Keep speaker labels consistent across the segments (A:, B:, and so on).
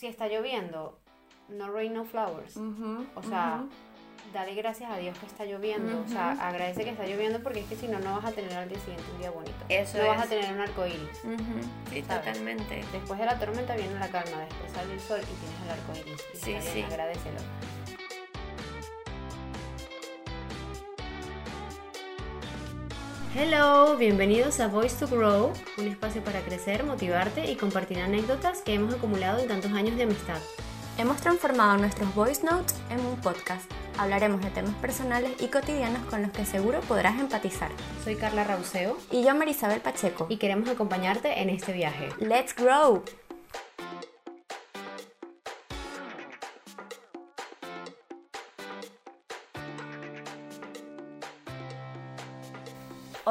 A: si está lloviendo, no rain, no flowers. o sea, dale gracias a Dios que está lloviendo. O sea, agradece que está lloviendo porque es que si no, no vas a tener al día siguiente un día bonito.
B: Eso
A: no vas a tener un arco iris.
B: Sí, totalmente.
A: Después de la tormenta viene la calma, después sale el sol y tienes el arco iris.
B: Sí, sí.
A: agradecelo. Hello, bienvenidos a Voice to Grow, un espacio para crecer, motivarte y compartir anécdotas que hemos acumulado en tantos años de amistad.
B: Hemos transformado nuestros voice notes en un podcast. Hablaremos de temas personales y cotidianos con los que seguro podrás empatizar.
A: Soy Carla Rauseo
B: y yo Marisabel Pacheco
A: y queremos acompañarte en este viaje.
B: ¡Let's grow!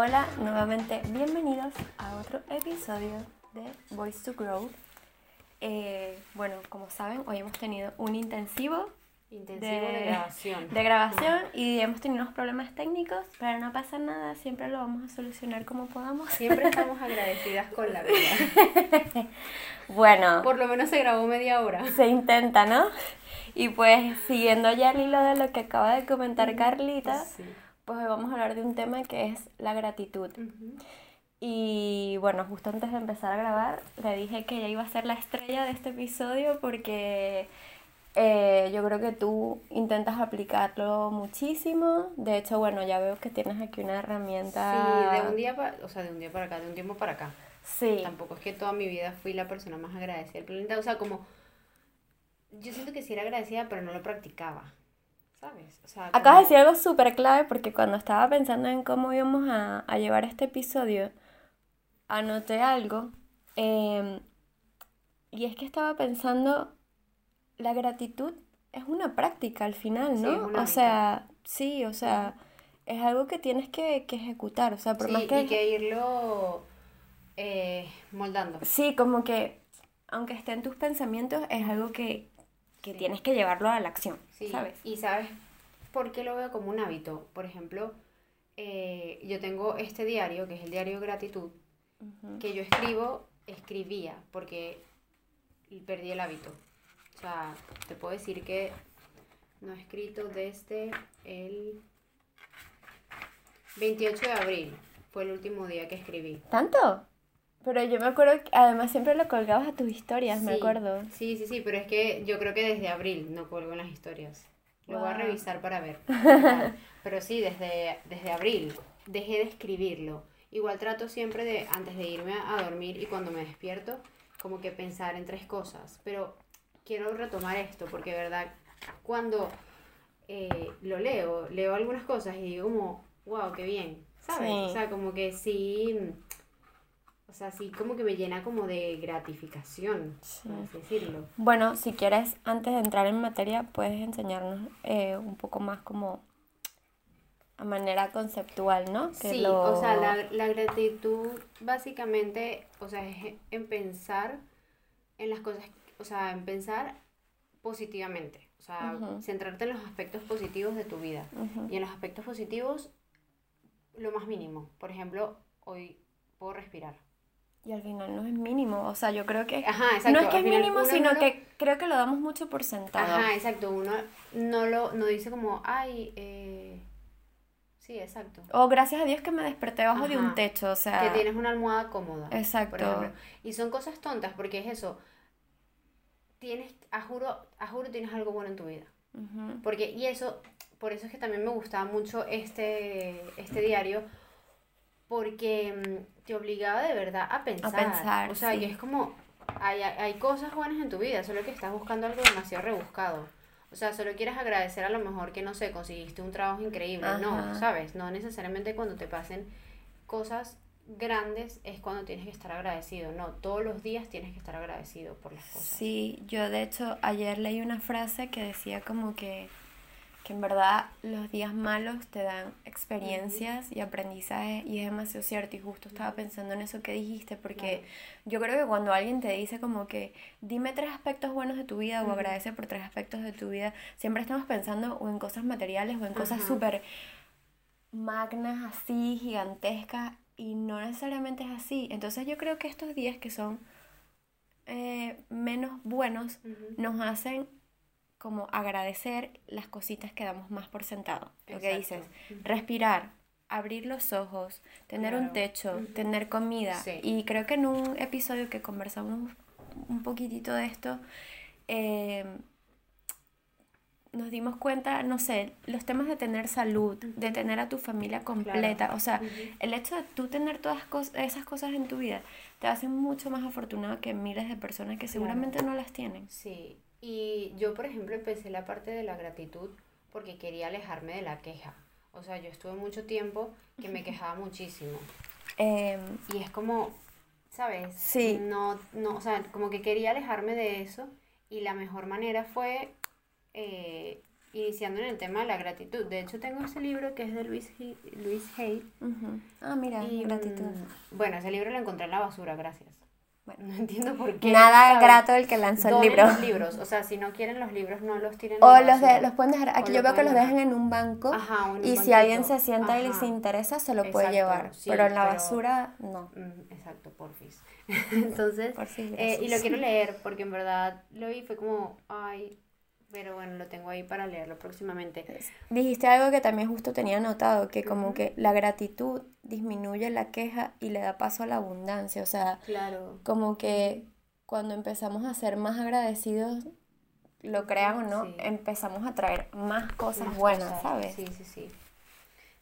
B: Hola, nuevamente bienvenidos a otro episodio de Voice to Grow. Eh, bueno, como saben, hoy hemos tenido un intensivo,
A: de, grabación.
B: De grabación y hemos tenido unos problemas técnicos, pero no pasa nada, siempre lo vamos a solucionar como podamos.
A: Siempre estamos agradecidas con la vida.
B: bueno.
A: Por lo menos se grabó media hora.
B: Se intenta, ¿no? Y pues siguiendo ya el hilo de lo que acaba de comentar Carlita. Sí pues hoy vamos a hablar de un tema que es la gratitud. Y bueno, justo antes de empezar a grabar, le dije que ella iba a ser la estrella de este episodio porque eh, yo creo que tú intentas aplicarlo muchísimo. De hecho, bueno, ya veo que tienes aquí una herramienta.
A: Sí, de un día para, o sea, de un día para acá, de un tiempo para acá.
B: Sí.
A: Tampoco es que toda mi vida fui la persona más agradecida del planeta. O sea, como. Yo siento que sí era agradecida, pero no lo practicaba. ¿Sabes?
B: Acabas de decir algo súper clave porque cuando estaba pensando en cómo íbamos a, llevar este episodio, anoté algo. Em, y es que estaba pensando, la gratitud es una práctica al final, ¿no? o sea, sí, o sea, es algo que tienes que, ejecutar. O sea, por más que...
A: Y que irlo eh, moldando.
B: Sí, como que, aunque esté en tus pensamientos, es algo que, que tienes que llevarlo a la acción, ¿sabes?
A: Y sabes por qué lo veo como un hábito. Por ejemplo, eh, yo tengo este diario, que es el diario Gratitud, que yo escribo, escribía, porque perdí el hábito. O sea, te puedo decir que no he escrito desde el 28 de abril. Fue el último día que escribí.
B: ¿Tanto? Pero yo me acuerdo que además siempre lo colgabas a tus historias, me acuerdo.
A: Sí, sí, sí, pero es que yo creo que desde abril no colgo en las historias. Lo voy a revisar para ver. pero sí, desde, desde abril dejé de escribirlo. Igual trato siempre de, antes de irme a dormir y cuando me despierto, como que pensar en tres cosas. Pero quiero retomar esto porque, verdad, cuando eh, lo leo, leo algunas cosas y digo como, wow, qué bien, ¿sabes? O sea, como que sí o sea, sí como que me llena como de gratificación, por decirlo.
B: Bueno, si quieres, antes de entrar en materia, puedes enseñarnos eh, un poco más como a manera conceptual, ¿no?
A: sí, o sea, la, gratitud básicamente, o sea, es en pensar en las cosas, o sea, en pensar positivamente, o sea, centrarte en los aspectos positivos de tu vida. Y en los aspectos positivos, lo más mínimo. Por ejemplo, hoy puedo respirar
B: y al final no es mínimo. O sea, yo creo que no es que es mínimo, sino que creo que lo damos mucho por sentado.
A: Ajá, exacto. Uno no lo no dice como, ay, eh... sí, exacto.
B: O gracias a Dios que me desperté bajo de un techo, o sea.
A: Que tienes una almohada cómoda.
B: Exacto.
A: Y son cosas tontas porque es eso. Tienes, a juro, a juro tienes algo bueno en tu vida. Porque, y eso, por eso es que también me gustaba mucho este, este diario, porque mm, te obligaba de verdad a pensar.
B: A pensar.
A: O sea, y es como, hay, hay cosas buenas en tu vida, solo que estás buscando algo demasiado rebuscado. O sea, solo quieres agradecer a lo mejor que, no sé, conseguiste un trabajo increíble. No, ¿sabes? No necesariamente cuando te pasen cosas grandes es cuando tienes que estar agradecido. No, todos los días tienes que estar agradecido por las cosas.
B: Sí, yo de hecho ayer leí una frase que decía como que que en verdad los días malos te dan experiencias y aprendizaje y es demasiado cierto y justo estaba pensando en eso que dijiste porque yo creo que cuando alguien te dice como que dime tres aspectos buenos de tu vida o agradece por tres aspectos de tu vida, siempre estamos pensando o en cosas materiales o en cosas súper magnas así, gigantescas y no necesariamente es así. Entonces yo creo que estos días que son eh, menos buenos nos hacen como agradecer las cositas que damos más por sentado. Lo que dices, respirar, abrir los ojos, tener un techo, tener comida. Y creo que en un episodio que conversamos un poquitito de esto, eh, nos dimos cuenta, no sé, los temas de tener salud, de tener a tu familia completa, o sea, el hecho de tú tener todas esas cosas en tu vida te hace mucho más afortunado que miles de personas que seguramente no las tienen.
A: Sí, y yo, por ejemplo, empecé la parte de la gratitud porque quería alejarme de la queja. O sea, yo estuve mucho tiempo que me quejaba muchísimo. Em, y es como, ¿sabes? Sí. No, no, o sea, como que quería alejarme de eso y la mejor manera fue eh, iniciando en el tema de la gratitud. De hecho, tengo ese libro que es de Luis, Luis Hay.
B: Ah, mira, gratitud.
A: Mm, bueno, ese libro lo encontré en la basura, gracias. No entiendo por qué.
B: Nada grato el que lanzó el libro.
A: los libros, o sea, si no quieren los libros, no los tiren.
B: O los, de, los pueden dejar, aquí yo veo que los dejan en un banco y si alguien se sienta y les interesa, se lo puede llevar, pero en la basura, no.
A: Mm, exacto, porfis. Entonces, eh, y lo quiero leer porque en verdad lo vi fue como, ay, pero bueno, lo tengo ahí para leerlo próximamente.
B: Dijiste algo que también justo tenía notado, que como que la gratitud disminuye la queja y le da paso a la abundancia. O sea, claro. como que cuando empezamos a ser más agradecidos, lo crean o no, empezamos a traer más cosas buenas, ¿sabes?
A: Sí, sí, sí.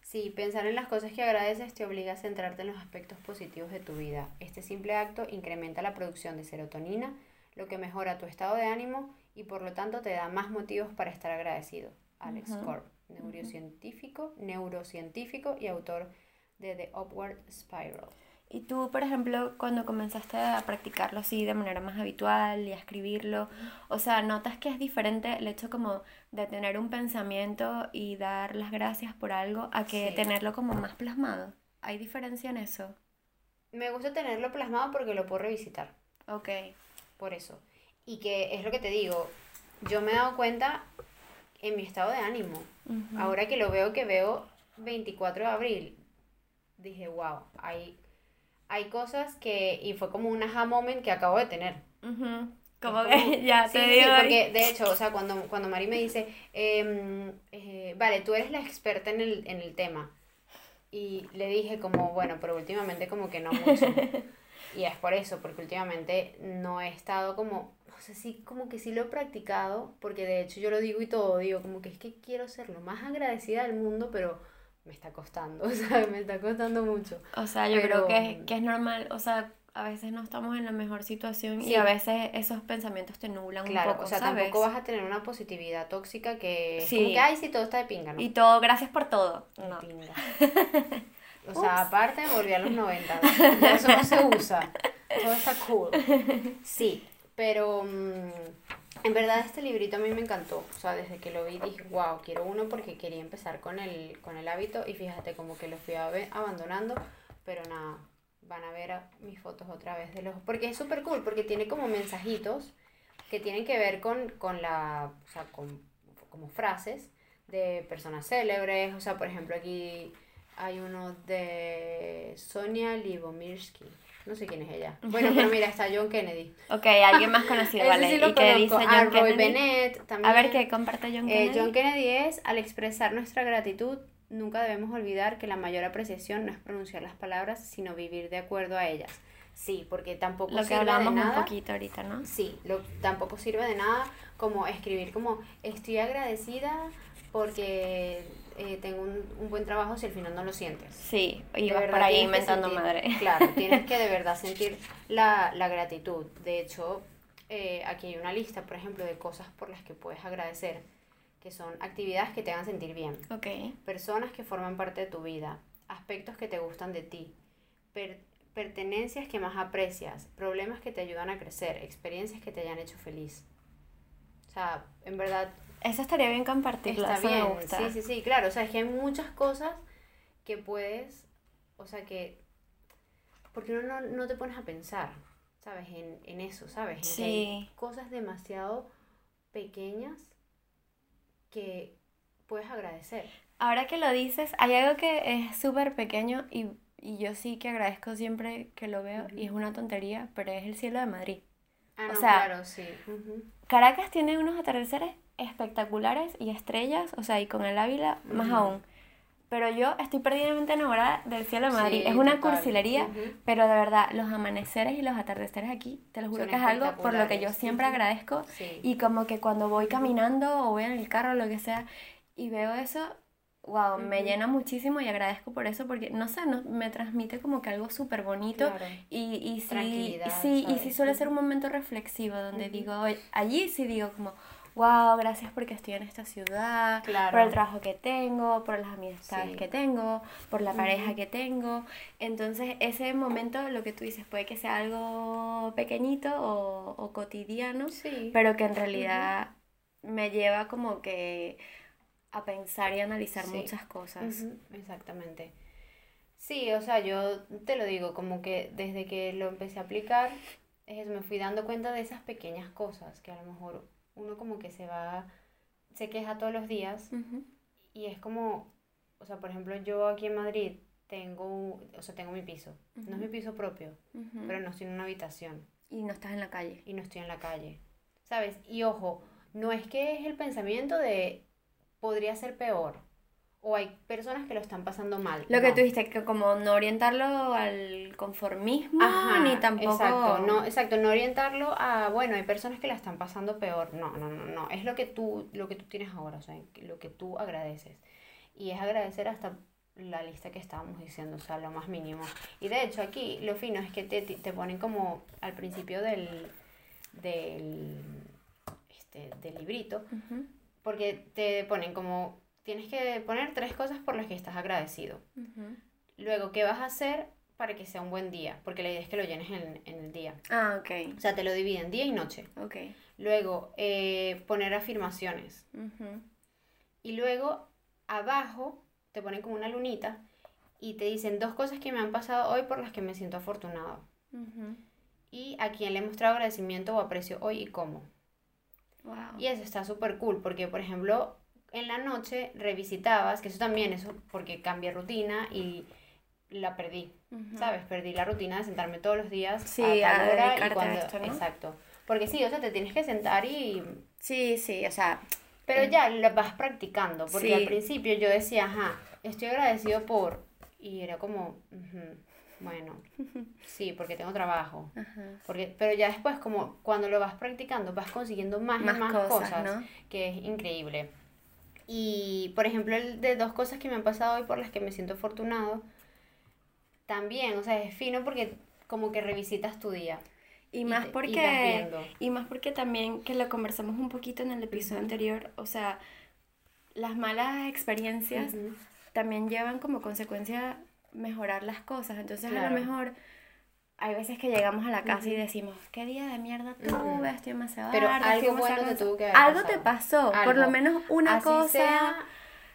A: Sí, pensar en las cosas que agradeces te obliga a centrarte en los aspectos positivos de tu vida. Este simple acto incrementa la producción de serotonina, lo que mejora tu estado de ánimo y por lo tanto te da más motivos para estar agradecido. Alex Korb, neurocientífico, neurocientífico y autor de The Upward Spiral.
B: Y tú, por ejemplo, cuando comenzaste a practicarlo así de manera más habitual y a escribirlo, o sea, ¿notas que es diferente el hecho como de tener un pensamiento y dar las gracias por algo a que tenerlo como más plasmado? ¿Hay diferencia en eso?
A: Me gusta tenerlo plasmado porque lo puedo revisitar.
B: Ok.
A: Por eso. Y que es lo que te digo, yo me he dado cuenta en mi estado de ánimo. Ahora que lo veo, que veo 24 de abril, dije, wow, hay, hay cosas que, y fue como un aha moment que acabo de tener.
B: Como que ya te
A: digo. porque de hecho, o sea, cuando, cuando Mari me dice, em, eh, vale, tú eres la experta en el, en el tema. Y le dije como, bueno, pero últimamente como que no mucho. y es por eso, porque últimamente no he estado como no sé si como que sí lo he practicado, porque de hecho yo lo digo y todo, digo como que es que quiero ser lo más agradecida del mundo, pero me está costando, o sea, me está costando mucho.
B: O sea, yo creo que, que es normal, o sea, a veces no estamos en la mejor situación y a veces esos pensamientos te nublan un poco,
A: o sea, tampoco vas a tener una positividad tóxica que sí. como que, ay, sí, todo está de pinga, ¿no?
B: Y todo, gracias por todo. No.
A: Pinga. o sea, aparte volví a los 90, eso no se usa, todo está cool. Sí, pero mm, en verdad este librito a mí me encantó. O sea, desde que lo vi dije, wow, quiero uno porque quería empezar con el, con el hábito y fíjate como que lo fui abandonando, pero nada, van a ver mis fotos otra vez de los... Porque es súper cool, porque tiene como mensajitos que tienen que ver con, con la... O sea, con, como frases de personas célebres. O sea, por ejemplo, aquí hay uno de Sonia Libomirsky no sé quién es ella. Bueno, pero mira, está John Kennedy.
B: Ok, alguien más conocido, vale. ¿Y qué dice John
A: a Roy Bennett también.
B: A ver qué comparte John
A: eh, Kennedy. John Kennedy es, al expresar nuestra gratitud, nunca debemos olvidar que la mayor apreciación no es pronunciar las palabras, sino vivir de acuerdo a ellas. Sí, porque tampoco
B: lo que sirve hablamos de nada. un poquito ahorita, ¿no?
A: Sí, lo, tampoco sirve de nada como escribir como estoy agradecida porque eh, tengo un, un, buen trabajo si al final no lo sientes.
B: Sí, y vas por ahí inventando madre.
A: Claro, tienes que de verdad sentir la, la gratitud. De hecho, eh, aquí hay una lista, por ejemplo, de cosas por las que puedes agradecer, que son actividades que te hagan sentir bien.
B: Okay.
A: Personas que forman parte de tu vida, aspectos que te gustan de ti, pertenencias que más aprecias, problemas que te ayudan a crecer, experiencias que te hayan hecho feliz. O sea, en verdad
B: eso estaría bien compartirlo. Está bien,
A: sí, sí, sí, claro. O sea, es que hay muchas cosas que puedes, o sea, que, porque no, no te pones a pensar, ¿sabes? En, en eso, ¿sabes? En sí. hay cosas demasiado pequeñas que puedes agradecer.
B: Ahora que lo dices, hay algo que es súper pequeño y, y, yo sí que agradezco siempre que lo veo y es una tontería, pero es el cielo de Madrid.
A: Ah,
B: o
A: no,
B: sea,
A: claro, sí.
B: Caracas tiene unos atardeceres espectaculares y estrellas, o sea, y con el Ávila más
A: Ujú.
B: aún. Pero yo estoy perdidamente enamorada del cielo de Madrid.
A: Sí,
B: es una
A: total.
B: cursilería,
A: Ujú.
B: pero de verdad, los amaneceres y los atardeceres aquí, te lo juro
A: Son
B: que es algo por lo que yo siempre agradezco.
A: Sí.
B: Y como que cuando voy caminando o voy en el carro o lo que sea y veo eso, wow, me llena muchísimo y agradezco por eso porque, no sé, no, me transmite como que algo súper bonito.
A: Claro.
B: Y, y sí, sí, y sí suele ser un momento reflexivo donde digo, allí sí digo como, wow, gracias porque estoy en esta ciudad, por el trabajo que tengo, por las amistades
A: Sí.
B: que tengo, por la pareja que tengo. Entonces ese momento, lo que tú dices, puede que sea algo pequeñito o, o cotidiano,
A: Sí.
B: pero que en realidad me lleva como que a pensar y analizar
A: Sí.
B: muchas cosas.
A: Exactamente. Sí, o sea, yo te lo digo, como que desde que lo empecé a aplicar, es eso, me fui dando cuenta de esas pequeñas cosas que a lo mejor uno como que se va, se queja todos los días y es como, o sea, por ejemplo, yo aquí en Madrid tengo, o sea, tengo mi piso. No es mi piso propio, pero no estoy en una habitación
B: Y no estás en la calle.
A: y no estoy en la calle, ¿sabes? Y ojo, no es que es el pensamiento de podría ser peor o hay personas que lo están pasando mal.
B: Lo que tú dijiste, que como no orientarlo al conformismo,
A: Ajá,
B: ni tampoco...
A: Exacto, no, exacto, no orientarlo a, bueno, hay personas que la están pasando peor. No, no, no, no, es lo que tú, lo que tú tienes ahora, o sea, lo que tú agradeces. Y es agradecer hasta la lista que estábamos diciendo, o sea, lo más mínimo. Y de hecho aquí lo fino es que te, te ponen como al principio del, del, este, del librito, porque te ponen como, tienes que poner tres cosas por las que estás agradecido. Luego, ¿qué vas a hacer para que sea un buen día? Porque la idea es que lo llenes en, en el día.
B: Ah, ok,
A: O sea, te lo dividen día y noche.
B: ok.
A: Luego, eh, poner afirmaciones.
B: Ujú,
A: Y luego, abajo, te ponen como una lunita y te dicen dos cosas que me han pasado hoy por las que me siento afortunado.
B: ujú.
A: Y a quién le he mostrado agradecimiento o aprecio hoy y cómo.
B: Wow.
A: Y eso está súper cool porque, por ejemplo, en la noche revisitabas, que eso también, eso porque cambié rutina y la perdí.
B: Ujú.
A: ¿Sabes? Perdí la rutina de sentarme todos los días
B: Sí,
A: a tal hora y cuando...
B: esto, ¿no?
A: Exacto. Porque sí, o sea, te tienes que sentar y...
B: Sí, sí, o sea,
A: Pero
B: Eh,
A: ya lo vas practicando, porque
B: sí.
A: al principio yo decía, ajá, estoy agradecido por... Y era como, ujú, bueno, sí, porque tengo trabajo.
B: ajá.
A: Porque, pero ya después, como cuando lo vas practicando, vas consiguiendo más,
B: Más
A: y más
B: cosas,
A: cosas,
B: ¿no?
A: que es increíble. Y, por ejemplo, el de dos cosas que me han pasado hoy por las que me siento afortunado, también, o sea, es fino porque como que revisitas tu día.
B: Y
A: Y
B: más
A: y
B: porque, y más porque también, que lo conversamos un poquito en el episodio anterior, o sea, las malas experiencias también llevan como consecuencia mejorar las cosas. Entonces, a lo mejor hay veces que llegamos a la casa y
A: Ujú.
B: decimos, ¿qué día de mierda tuve? Estoy demasiado
A: Pero algo bueno te
B: cansada".
A: tuvo que haber
B: Algo te
A: pasado.
B: pasó, por lo
A: Algo.
B: menos una
A: Así
B: cosa,
A: sea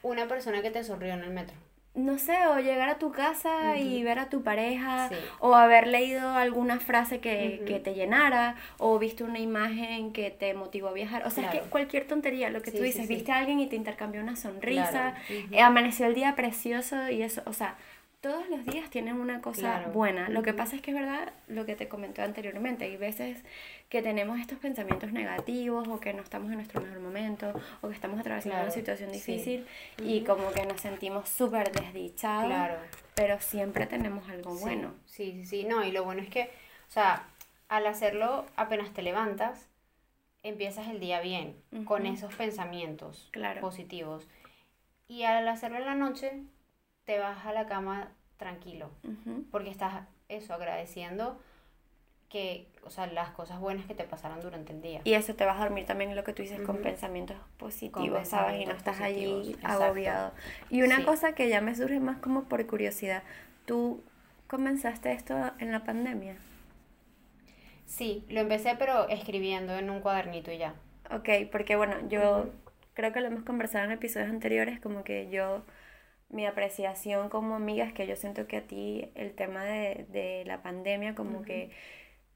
A: una persona que te sonrió en el metro.
B: no sé, o llegar a tu casa y ver a tu pareja,
A: Sí.
B: o haber leído alguna frase que, que te llenara, o viste una imagen que te motivó a viajar. O sea, es
A: Claro.
B: que cualquier tontería, lo que
A: Sí,
B: tú dices,
A: sí.
B: viste a alguien y te intercambió una sonrisa,
A: Claro.
B: Eh, amaneció el día precioso y eso, o sea, todos los días tienen una cosa
A: Claro.
B: buena. Lo que pasa es que es verdad lo que te comenté anteriormente. Hay veces que tenemos estos pensamientos negativos o que no estamos en nuestro mejor momento o que estamos atravesando
A: Claro,
B: una situación
A: sí.
B: difícil y como que nos sentimos súper desdichados.
A: Claro.
B: Pero siempre tenemos algo
A: Sí,
B: bueno.
A: Sí, sí, sí. No, y lo bueno es que, o sea, al hacerlo apenas te levantas, empiezas el día bien, con esos pensamientos
B: Claro.
A: positivos. Y al hacerlo en la noche, te vas a la cama tranquilo, porque estás eso, agradeciendo que, o sea, las cosas buenas que te pasaron durante el día.
B: Y eso te vas a dormir también lo que tú dices con pensamientos positivos,
A: Con
B: ¿sabes? Y no estás allí
A: exacto.
B: agobiado. Y una
A: Sí.
B: cosa que ya me surge más como por curiosidad, ¿tú comenzaste esto en la pandemia?
A: Sí, lo empecé, pero escribiendo en un cuadernito y ya.
B: Ok, porque bueno, yo creo que lo hemos conversado en episodios anteriores, como que yo, mi apreciación como amiga es que yo siento que a ti el tema de, de la pandemia como que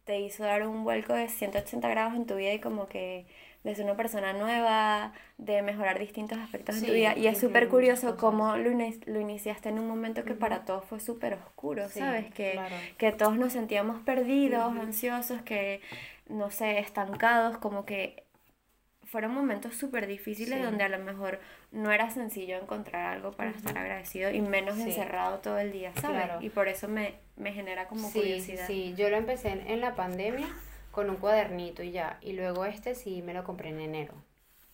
B: te hizo dar un vuelco de 180 grados en tu vida y como que de ser una persona nueva, de mejorar distintos aspectos en tu
A: Sí,
B: vida. Y es súper curioso cómo lo, lo iniciaste en un momento que para todos fue súper oscuro,
A: Sí,
B: ¿sabes? Que,
A: claro.
B: que todos nos sentíamos perdidos, ansiosos, que no sé, estancados, como que fueron momentos súper difíciles
A: Sí.
B: donde a lo mejor no era sencillo encontrar algo para estar agradecido y menos
A: Sí.
B: encerrado todo el día, ¿sabes?
A: Claro.
B: Y por eso me, me genera como
A: Sí,
B: curiosidad.
A: sí. Yo lo empecé en, en la pandemia con un cuadernito y ya. Y luego este sí me lo compré en enero.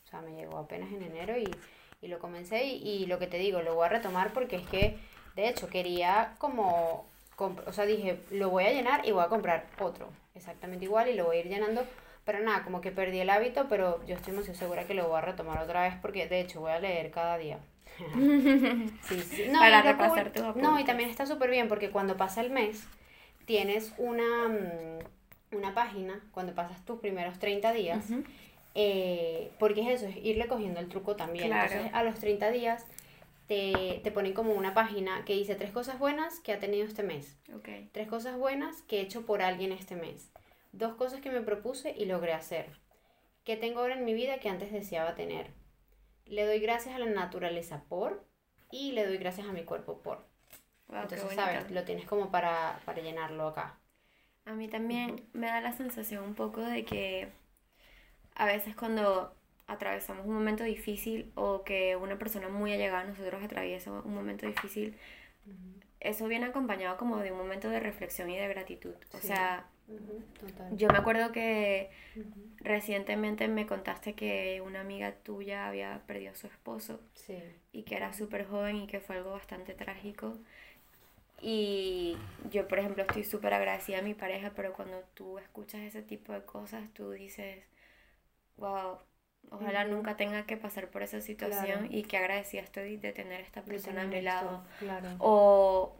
A: O sea, me llegó apenas en enero y, y lo comencé. Y, y lo que te digo, lo voy a retomar porque es que, de hecho, quería como... O sea, dije, lo voy a llenar y voy a comprar otro. Exactamente igual y lo voy a ir llenando. Pero nada, como que perdí el hábito, pero yo estoy muy segura que lo voy a retomar otra vez porque, de hecho, voy a leer cada día. Sí, sí. No,
B: Para repasar
A: cool-
B: tus
A: No, y también está súper bien porque cuando pasa el mes, tienes una, mm, una página, cuando pasas tus primeros 30 días, eh, porque es eso, es irle cogiendo el truco también.
B: Claro.
A: Entonces, a los 30 días te, te ponen como una página que dice tres cosas buenas que ha tenido este mes,
B: Ok.
A: tres cosas buenas que he hecho por alguien este mes, dos cosas que me propuse y logré hacer, qué tengo ahora en mi vida que antes deseaba tener. Le doy gracias a la naturaleza por y le doy gracias a mi cuerpo por.
B: Wow,
A: Entonces. ¿sabes? Lo tienes como para, para llenarlo acá.
B: A mí también me da la sensación un poco de que a veces cuando atravesamos un momento difícil o que una persona muy allegada a nosotros atraviesa un momento difícil, eso viene acompañado como de un momento de reflexión y de gratitud. O
A: Sí.
B: sea,
A: Total.
B: yo me acuerdo que recientemente me contaste que una amiga tuya había perdido a su esposo
A: Sí.
B: y que era súper joven y que fue algo bastante trágico. Y yo, por ejemplo, estoy súper agradecida a mi pareja, pero cuando tú escuchas ese tipo de cosas, tú dices, wow, ojalá nunca tenga que pasar por esa situación
A: Claro.
B: y que agradecida estoy de tener esta
A: De
B: persona a mi lado.
A: Claro.
B: O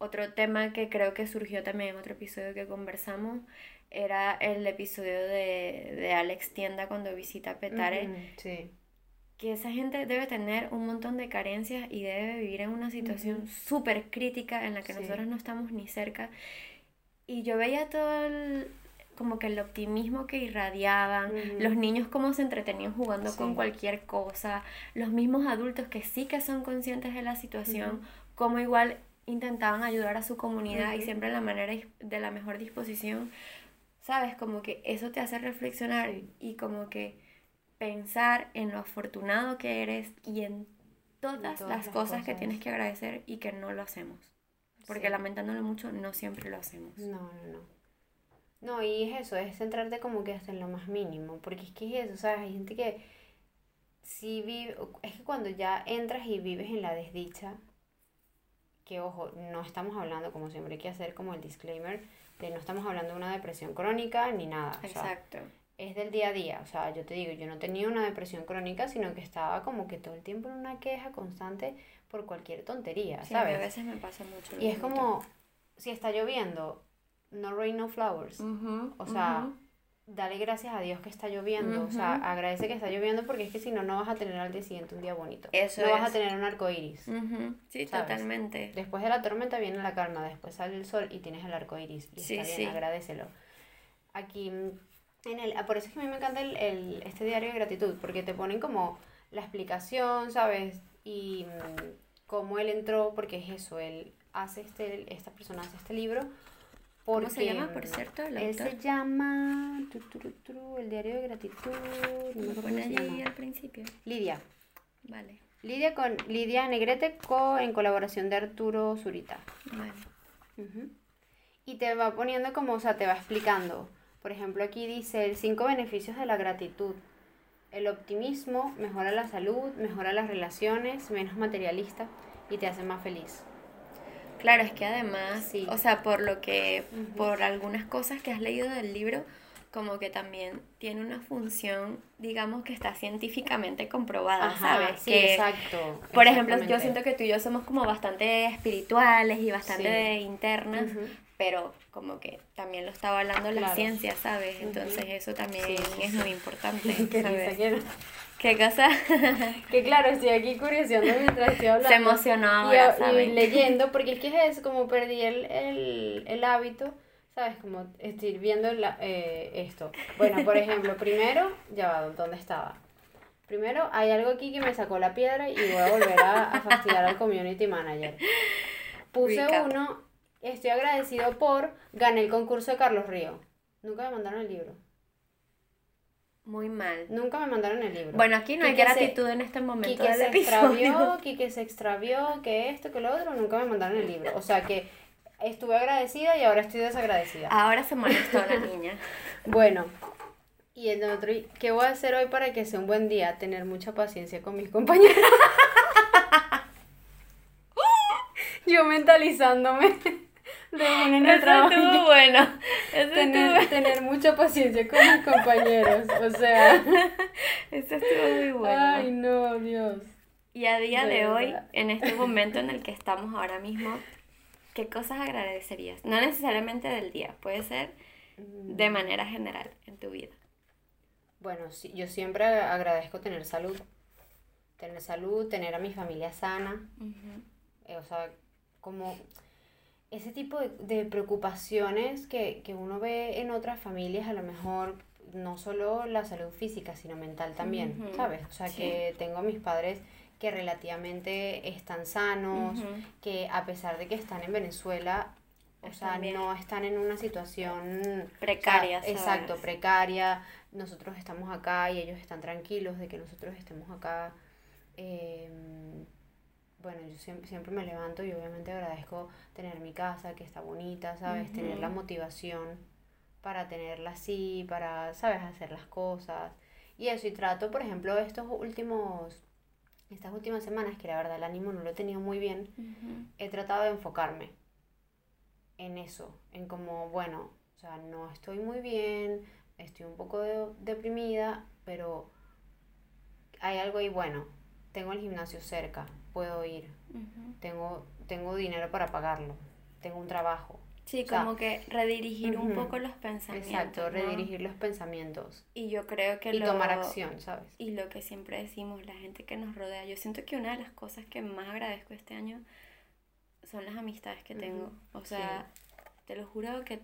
B: otro tema que creo que surgió también en otro episodio que conversamos era el episodio de, de Alex Tienda cuando visita Petare
A: Ujú, Sí.
B: que esa gente debe tener un montón de carencias y debe vivir en una situación súper crítica en la que
A: Sí.
B: nosotros no estamos ni cerca. Y yo veía todo el, como que el optimismo que irradiaban,
A: Ujú.
B: los niños cómo se entretenían jugando con
A: Sí.
B: cualquier cosa, los mismos adultos que sí que son conscientes de la situación, cómo igual intentaban ayudar a su comunidad y
A: Ujú.
B: siempre de la manera de la mejor disposición. ¿Sabes? Como que eso te hace reflexionar
A: Sí.
B: y como que pensar en lo afortunado que eres y en todas,
A: todas
B: las
A: las
B: cosas, que
A: cosas.
B: tienes que agradecer y que no lo hacemos. Porque
A: Sí.
B: lamentándolo mucho, no siempre lo hacemos.
A: No, no, no. No, y es eso, es centrarte como que hasta en lo más mínimo, porque es que es eso, ¿sabes? Hay gente que sí vive, es que cuando ya entras y vives en la desdicha, que ojo, no estamos hablando, como siempre hay que hacer como el disclaimer, de no estamos hablando de una depresión crónica ni nada, o sea,
B: Exacto.
A: es del día a día, o sea, yo te digo, yo no tenía una depresión crónica, sino que estaba como que todo el tiempo en una queja constante por cualquier tontería,
B: Sí,
A: ¿sabes?
B: a veces me pasa mucho.
A: Y es como, si está lloviendo, no rain, no flowers. O sea. Dale gracias a Dios que está lloviendo. O sea, agradece que está lloviendo porque es que si no, no vas a tener al día siguiente un día bonito.
B: Eso
A: no vas a
B: es.
A: tener un arco iris.
B: Ujú, Sí,
A: ¿sabes?
B: totalmente.
A: Después de la tormenta viene la calma, después sale el sol y tienes el arco iris. Y
B: Sí,
A: está bien,
B: sí.
A: agradecelo. Aquí, en el, ah, por eso es que a mí me encanta el, el- este diario de gratitud, porque te ponen como la explicación, ¿sabes? Y mm, cómo él entró, porque es eso, él hace este, esta persona hace este libro.
B: ¿Cómo se llama, por cierto, el
A: Él se
B: autor?
A: llama tu, tu, tu, tu, el diario de gratitud. no me acuerdo se llama.
B: al principio.
A: Lidia.
B: Vale.
A: Lidia con Lidia Negrete co, en colaboración de Arturo Zurita.
B: Vale.
A: Y te va poniendo como, o sea, te va explicando. Por ejemplo, aquí dice cinco beneficios de la gratitud. El optimismo mejora la salud, mejora las relaciones, menos materialista y te hace más feliz.
B: Claro, es que además,
A: Sí.
B: o sea, por lo que, por algunas cosas que has leído del libro, como que también tiene una función, digamos, que está científicamente comprobada,
A: Ajá,
B: ¿sabes?
A: sí,
B: que,
A: exacto.
B: por ejemplo, yo siento que tú y yo somos como bastante espirituales y bastante
A: Sí.
B: internas, pero como que también lo estaba hablando la ciencia, ¿sabes? Entonces eso también
A: Sí,
B: es muy importante, ¿sabes? ¿Qué cosa?
A: que claro, estoy aquí curioseando mientras estoy hablando.
B: Se emocionó ahora,
A: y
B: ¿saben?
A: leyendo, porque es que es eso, como perdí el, el, el hábito, ¿sabes? Como estoy viendo la- eh, esto. Bueno, por ejemplo, primero, ya va, ¿dónde estaba? Primero, hay algo aquí que me sacó la piedra y voy a volver a, a fastidiar al community manager. Puse uno, estoy agradecido por, gané el concurso de Carlos Río. Nunca me mandaron el libro.
B: Muy mal.
A: Nunca me mandaron el libro.
B: Bueno, aquí no hay
A: Quique se-
B: gratitud en este momento
A: Quique
B: del
A: se
B: episodio.
A: extravió, Quique se extravió, que esto, que lo otro, nunca me mandaron el libro. O sea que estuve agradecida y ahora estoy desagradecida.
B: Ahora se molestó la niña.
A: Bueno, y el otro, ¿qué voy a hacer hoy para que sea un buen día? Tener mucha paciencia con mis compañeros. Yo mentalizándome. En el trabajo.
B: estuvo bueno. Eso
A: Tener,
B: estuvo,
A: tener mucha paciencia con mis compañeros. O sea.
B: eso estuvo muy bueno.
A: Ay, no, Dios.
B: Y a día
A: De
B: de hoy, en este momento en el que estamos ahora mismo, ¿qué cosas agradecerías? No necesariamente del día, puede ser de manera general en tu vida.
A: Bueno, sí, yo siempre agradezco tener salud. Tener salud, tener a mi familia sana. eh, o sea, como ese tipo de, de preocupaciones que, que uno ve en otras familias, a lo mejor no solo la salud física, sino mental también, ¿sabes? O sea,
B: sí.
A: que tengo a mis padres que relativamente están sanos, que a pesar de que están en Venezuela, o sea, no están en una situación
B: Precaria,
A: o sea, exacto, precaria. Nosotros estamos acá y ellos están tranquilos de que nosotros estemos acá. Em, bueno, yo siempre, siempre me levanto y obviamente agradezco tener mi casa, que está bonita, ¿sabes? Tener la motivación para tenerla así, para, ¿sabes? Hacer las cosas. Y eso, y trato, por ejemplo, estos últimos, estas últimas semanas, que la verdad el ánimo no lo he tenido muy bien, he tratado de enfocarme en eso, en como, bueno, o sea, no estoy muy bien, estoy un poco de- deprimida, pero hay algo ahí bueno. Tengo el gimnasio cerca, puedo ir,
B: Ujú.
A: tengo, tengo dinero para pagarlo, tengo un trabajo.
B: Sí,
A: O sea,
B: como que redirigir un
A: ujú.
B: poco los pensamientos.
A: Exacto,
B: ¿no?
A: redirigir los pensamientos
B: Y yo creo que
A: y
B: lo,
A: tomar acción, ¿sabes?
B: Y lo que siempre decimos, la gente que nos rodea. Yo siento que una de las cosas que más agradezco este año son las amistades que tengo.
A: Ujú,
B: O sea, te lo juro que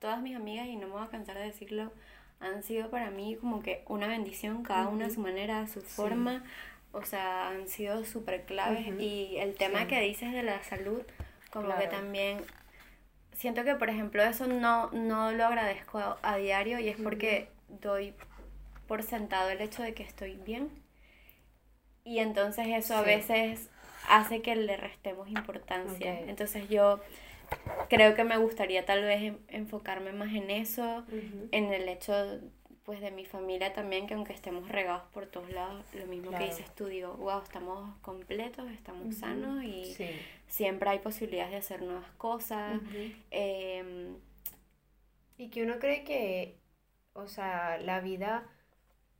B: todas mis amigas, y no me voy a cansar de decirlo, han sido para mí como que una bendición, cada una a su manera, a su forma. O sea, han sido súper claves.
A: Ujú,
B: Y el tema
A: sí.
B: que dices de la salud, como que
A: Claro.
B: también siento que, por ejemplo, eso no, no lo agradezco a, a diario y es porque doy por sentado el hecho de que estoy bien. Y entonces eso a
A: Sí.
B: veces hace que le restemos importancia.
A: Ok.
B: Entonces yo creo que me gustaría tal vez en- enfocarme más en eso,
A: Ujú.
B: en el hecho pues de mi familia también, que aunque estemos regados por todos lados, lo mismo
A: Claro.
B: que dices tú, digo, wow, estamos completos, estamos
A: Ujú.
B: sanos y
A: Sí.
B: siempre hay posibilidades de hacer nuevas cosas.
A: Ujú.
B: Em,
A: Y que uno cree que, o sea, la vida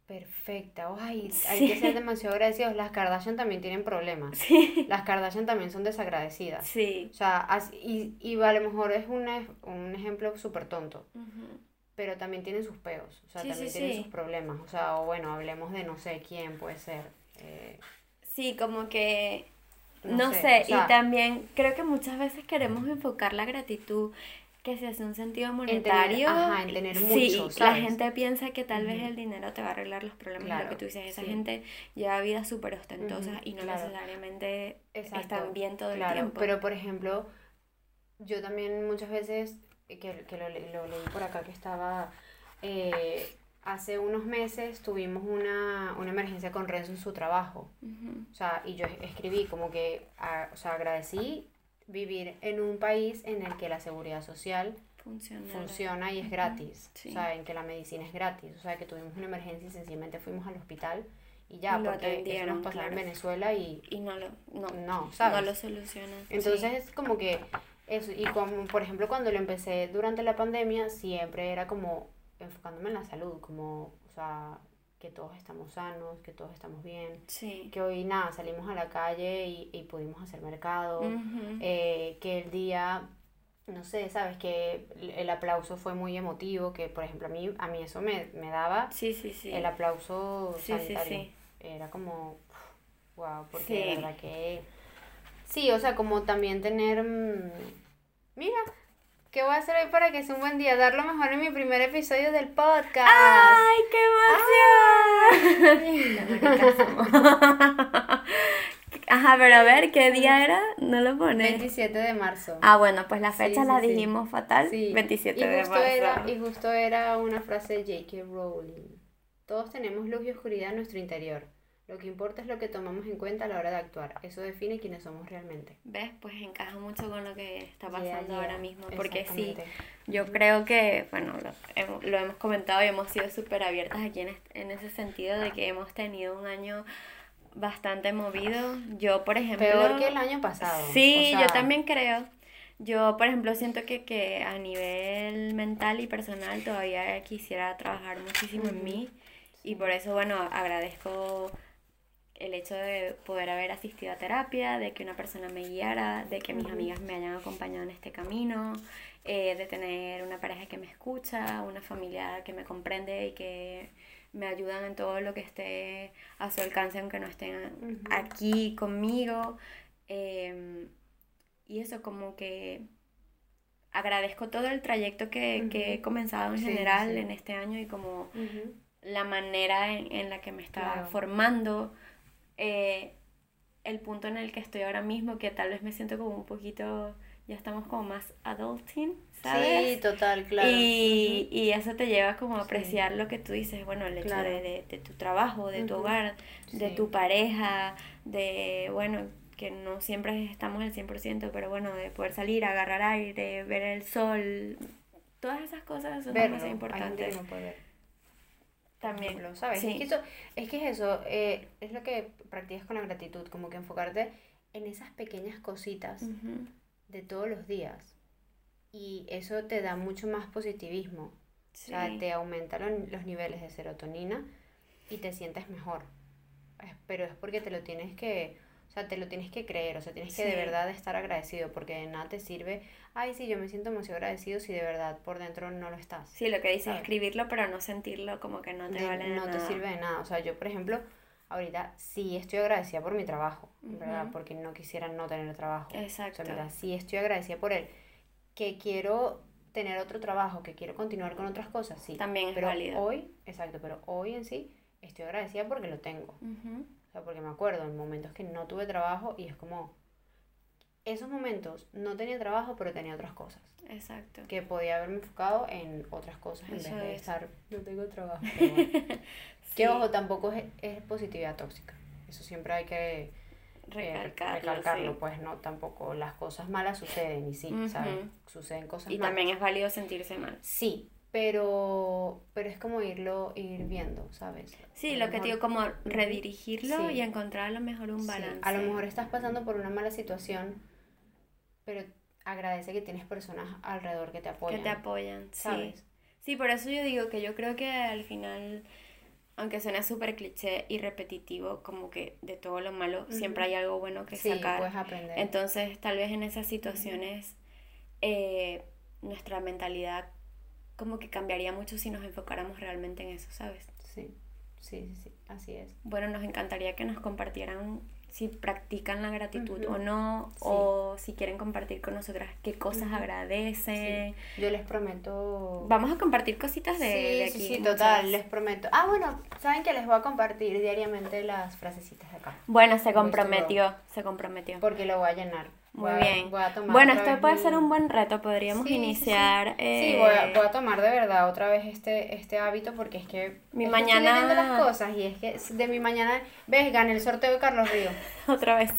A: perfecta, ay, hay que
B: Sí.
A: ser demasiado agradecidos. Las Kardashian también tienen problemas.
B: sí,
A: Las Kardashian también son desagradecidas.
B: sí.
A: O sea, as- y, y a lo mejor es un, un ejemplo súper tonto,
B: Ujú.
A: Pero también tienen sus peos, o sea,
B: Sí, sí,
A: también tienen
B: sí.
A: sus problemas. O sea, o bueno, hablemos de no sé quién puede ser. eh,
B: Sí, como que,
A: No
B: no,
A: sé,
B: sé,
A: o sea-
B: y también creo que muchas veces queremos enfocar la gratitud que se hace un sentido monetario.
A: ajá, en tener
B: sí,
A: mucho,
B: la
A: ¿sabes?
B: gente piensa que tal vez
A: Ujú.
B: el dinero te va a arreglar los problemas, lo
A: Claro,
B: que tú dices, esa
A: sí.
B: gente lleva vidas súper ostentosas
A: Ujú,
B: y no
A: claro.
B: necesariamente
A: Exacto,
B: están bien todo el
A: Claro,
B: tiempo.
A: pero por ejemplo, yo también muchas veces, que, que lo, lo leí por acá, que estaba, eh, hace unos meses tuvimos una, una emergencia con Renzo en su trabajo.
B: Ujú.
A: O sea, y yo es- escribí como que, a- o sea, agradecí vivir en un país en el que la seguridad social
B: Funciona.
A: funciona y es gratis.
B: sí.
A: O sea, en que la medicina es gratis. O sea, que tuvimos una emergencia y sencillamente fuimos al hospital y ya,
B: Y
A: porque eso nos en
B: claro.
A: Venezuela y
B: Y no lo, no,
A: no, ¿sabes?
B: no lo solucionan.
A: Entonces es como que eso, y como por ejemplo cuando lo empecé durante la pandemia, siempre era como enfocándome en la salud, como, o sea, que todos estamos sanos, que todos estamos bien,
B: Sí.
A: que hoy nada, salimos a la calle y, y pudimos hacer mercado, eh, que el día, no sé, sabes, que el- aplauso fue muy emotivo, que por ejemplo a mí, a mí eso me, me daba
B: Sí, sí, sí.
A: el aplauso sanitario.
B: sí.
A: Era como, wow, porque de verdad que... Sí, o sea, como también tener... mm, Mira, ¿qué voy a hacer hoy para que sea un buen día? Dar lo mejor en mi primer episodio del podcast.
B: ¡Ay, qué emoción! Somos. Ajá, pero a ver, ¿qué día era? No lo pone.
A: 27 de marzo.
B: Ah, bueno, pues la fecha
A: Sí,
B: la
A: sí, sí.
B: dijimos fatal.
A: Sí.
B: 27
A: y
B: de marzo.
A: Era, y justo era una frase de J.K. Rowling. Todos tenemos luz y oscuridad en nuestro interior. Lo que importa es lo que tomamos en cuenta a la hora de actuar. Eso define quiénes somos realmente.
B: ¿Ves? Pues encaja mucho con lo que está
A: Yeah,
B: pasando
A: yeah.
B: ahora mismo. Porque sí, yo creo que, bueno, lo, hemos- lo hemos comentado y hemos sido súper abiertas aquí en, en ese sentido de que hemos tenido un año bastante movido. Yo, por ejemplo...
A: Peor que el año pasado.
B: Sí,
A: O
B: yo
A: sea,
B: también creo. Yo, por ejemplo, siento que, que a nivel mental y personal todavía quisiera trabajar muchísimo en
A: Ujú.
B: mí y por eso, bueno, agradezco el hecho de poder haber asistido a terapia, de que una persona me guiara, de que mis
A: Ujú.
B: amigas me hayan acompañado en este camino, eh, de tener una pareja que me escucha, una familia que me comprende y que me ayudan en todo lo que esté a su alcance, aunque no estén
A: Ujú.
B: aquí conmigo. Em, y eso como que agradezco todo el trayecto que, que he comenzado en
A: Sí,
B: general
A: sí.
B: en este año y como la manera en, en la que me estaba
A: Claro.
B: formando, eh, el punto en el que estoy ahora mismo, que tal vez me siento como un poquito, ya estamos como más adulting, ¿sabes?
A: Sí, total, claro.
B: Y, y eso te lleva como a
A: Sí.
B: apreciar lo que tú dices, bueno, el hecho
A: Claro.
B: de, de- de tu trabajo, de tu hogar, de tu pareja, de, bueno, que no siempre estamos al 100%, pero bueno, de poder salir, agarrar aire, ver el sol, todas esas cosas son demasiado importantes.
A: no.
B: También,
A: ejemplo, ¿sabes?
B: sí.
A: Es, que eso, es que es eso, eh, es lo que practicas con la gratitud, como que enfocarte en esas pequeñas cositas de todos los días. Y eso te da mucho más positivismo. O sea, te aumenta lo- los niveles de serotonina y te sientes mejor. Pero es porque te lo tienes que, o sea, te lo tienes que creer, o sea, tienes que de
B: Sí.
A: verdad estar agradecido, porque de nada te sirve, ay, sí, yo me siento demasiado agradecido si de verdad por dentro no lo estás.
B: Sí, lo que dices,
A: ¿sabes?
B: escribirlo, pero no sentirlo como que no te
A: de-
B: vale de
A: no te
B: nada.
A: sirve de nada. O sea, yo, por ejemplo, ahorita sí estoy agradecida por mi trabajo, ¿verdad? Porque no quisiera no tener trabajo.
B: Exacto.
A: O. Sí estoy agradecida por él. Que quiero tener otro trabajo, que quiero continuar con otras cosas, sí.
B: También es
A: pero
B: válido.
A: hoy, exacto, pero hoy en sí estoy agradecida porque lo tengo.
B: Ujú.
A: O sea, porque me acuerdo en momentos que no tuve trabajo y es como... Esos momentos no tenía trabajo, pero tenía otras cosas.
B: Exacto.
A: Que podía haberme enfocado en otras cosas en
B: Eso
A: vez de
B: es.
A: estar... No tengo trabajo. pero bueno.
B: Sí,
A: Que ojo, tampoco es, es positividad tóxica. Eso siempre hay que eh,
B: recalcarlo, sí.
A: pues no, tampoco las cosas malas suceden y sí, ¿sabes? Suceden cosas
B: Y
A: malas.
B: también es válido sentirse mal.
A: Sí, pero, pero es como irlo, ir viendo, ¿sabes?
B: Sí,
A: A
B: lo que te digo, como redirigirlo
A: Sí.
B: y encontrar a lo mejor un
A: sí,
B: balance.
A: a lo mejor estás pasando por una mala situación, pero agradece que tienes personas alrededor que te
B: que
A: apoyan.
B: te apoyan.
A: ¿sabes?
B: Sí, por eso yo digo que yo creo que al final, aunque suene súper cliché y repetitivo, como que de todo lo malo siempre hay algo bueno que
A: Sí,
B: sacar.
A: puedes aprender.
B: Entonces, tal vez en esas situaciones eh, nuestra mentalidad como que cambiaría mucho si nos enfocáramos realmente en eso, ¿sabes?
A: Sí, sí, sí, sí, así es.
B: Bueno, nos encantaría que nos compartieran si practican la gratitud o no,
A: Sí.
B: o si quieren compartir con nosotras qué cosas agradecen.
A: Sí. Yo les prometo...
B: Vamos a compartir cositas de,
A: sí,
B: de
A: sí,
B: aquí.
A: sí,
B: muchas.
A: total, les prometo. Ah, bueno, saben que les voy a compartir diariamente las frasecitas de acá.
B: Bueno, se comprometió, se comprometió.
A: Porque lo voy a llenar.
B: Muy
A: Voy a-
B: bien.
A: voy a tomar
B: Bueno, esto puede
A: mi-
B: ser un buen reto, podríamos
A: Sí, sí, sí.
B: iniciar.
A: Sí,
B: eh,
A: voy a, voy a tomar de verdad otra vez este, este hábito porque es que
B: Mi
A: es que estoy
B: mañana-
A: leyendo las cosas y es que de mi mañana, ves, gané el sorteo de Carlos Río.
B: Otra vez.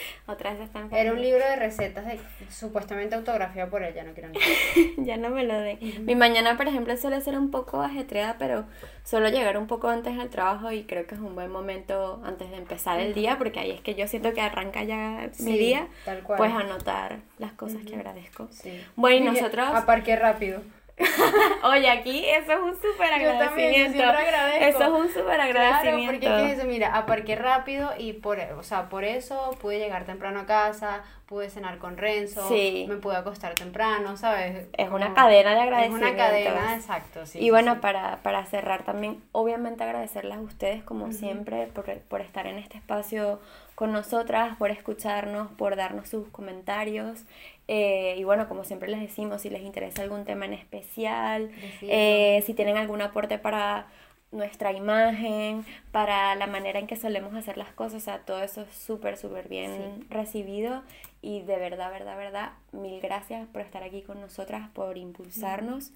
B: Otra vez están
A: Era un libro de recetas de, supuestamente autografiado por él, ya no quiero ni.
B: ya no me lo den. Mi mañana, por ejemplo, suele ser un poco ajetreada, pero suelo llegar un poco antes al trabajo y creo que es un buen momento antes de empezar el día, porque ahí es que yo siento que arranca ya mi día,
A: tal cual.
B: pues anotar las cosas que agradezco.
A: Sí.
B: Bueno, y nosotros-
A: Aparqué rápido.
B: Oye, aquí eso es un súper
A: Yo también, yo
B: agradecimiento.
A: agradezco.
B: Eso es un súper
A: Claro,
B: agradecimiento.
A: porque es que eso, mira, aparqué rápido y por, o sea, por eso pude llegar temprano a casa, pude cenar con Renzo,
B: Sí.
A: me pude acostar temprano, ¿sabes?
B: Es una cadena de
A: Es una
B: agradecimientos.
A: cadena, exacto, sí.
B: y bueno,
A: sí.
B: Para, para cerrar también, obviamente agradecerles a ustedes como siempre por, por estar en este espacio con nosotras, por escucharnos, por darnos sus comentarios. eh, y bueno, como siempre les decimos, si les interesa algún tema en especial, eh, si tienen algún aporte para nuestra imagen, para la manera en que solemos hacer las cosas, o sea, todo eso es súper, súper bien recibido. Y de verdad, verdad, verdad, mil gracias por estar aquí con nosotras, por impulsarnos.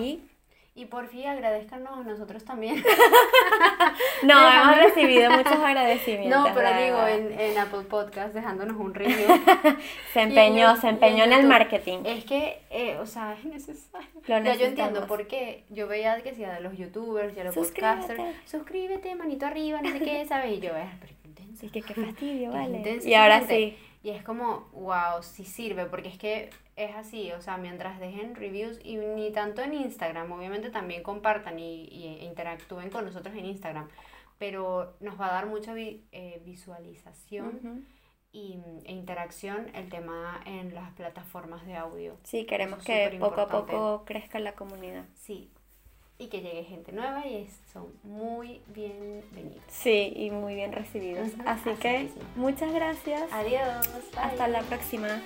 B: Y
A: y por fin agradezcanos a nosotros también.
B: no, hemos recibido muchos agradecimientos.
A: No, pero digo, en, en, Apple Podcast dejándonos un review.
B: se empeñó, se empeñó en, el marketing.
A: Es que, eh, o sea, es necesario. ya yo entiendo por qué. Yo veía que sea de los youtubers y a los podcasters. Suscríbete, manito arriba, no sé qué, ¿sabes? Y yo, es, pero
B: intenso. que qué fastidio, vale. y ahora sí.
A: Y es como, wow, sí sirve, porque es que es así, o sea, mientras dejen reviews y ni tanto en Instagram, obviamente también compartan y, interactúen con nosotros en Instagram, pero nos va a dar mucha eh, visualización y, e interacción el tema en las plataformas de audio.
B: Sí, queremos que poco a poco crezca la comunidad.
A: Sí, y que llegue gente nueva y son muy bienvenidos.
B: Sí, y muy bien recibidos. Así, que muchas gracias.
A: Adiós.
B: Hasta la próxima.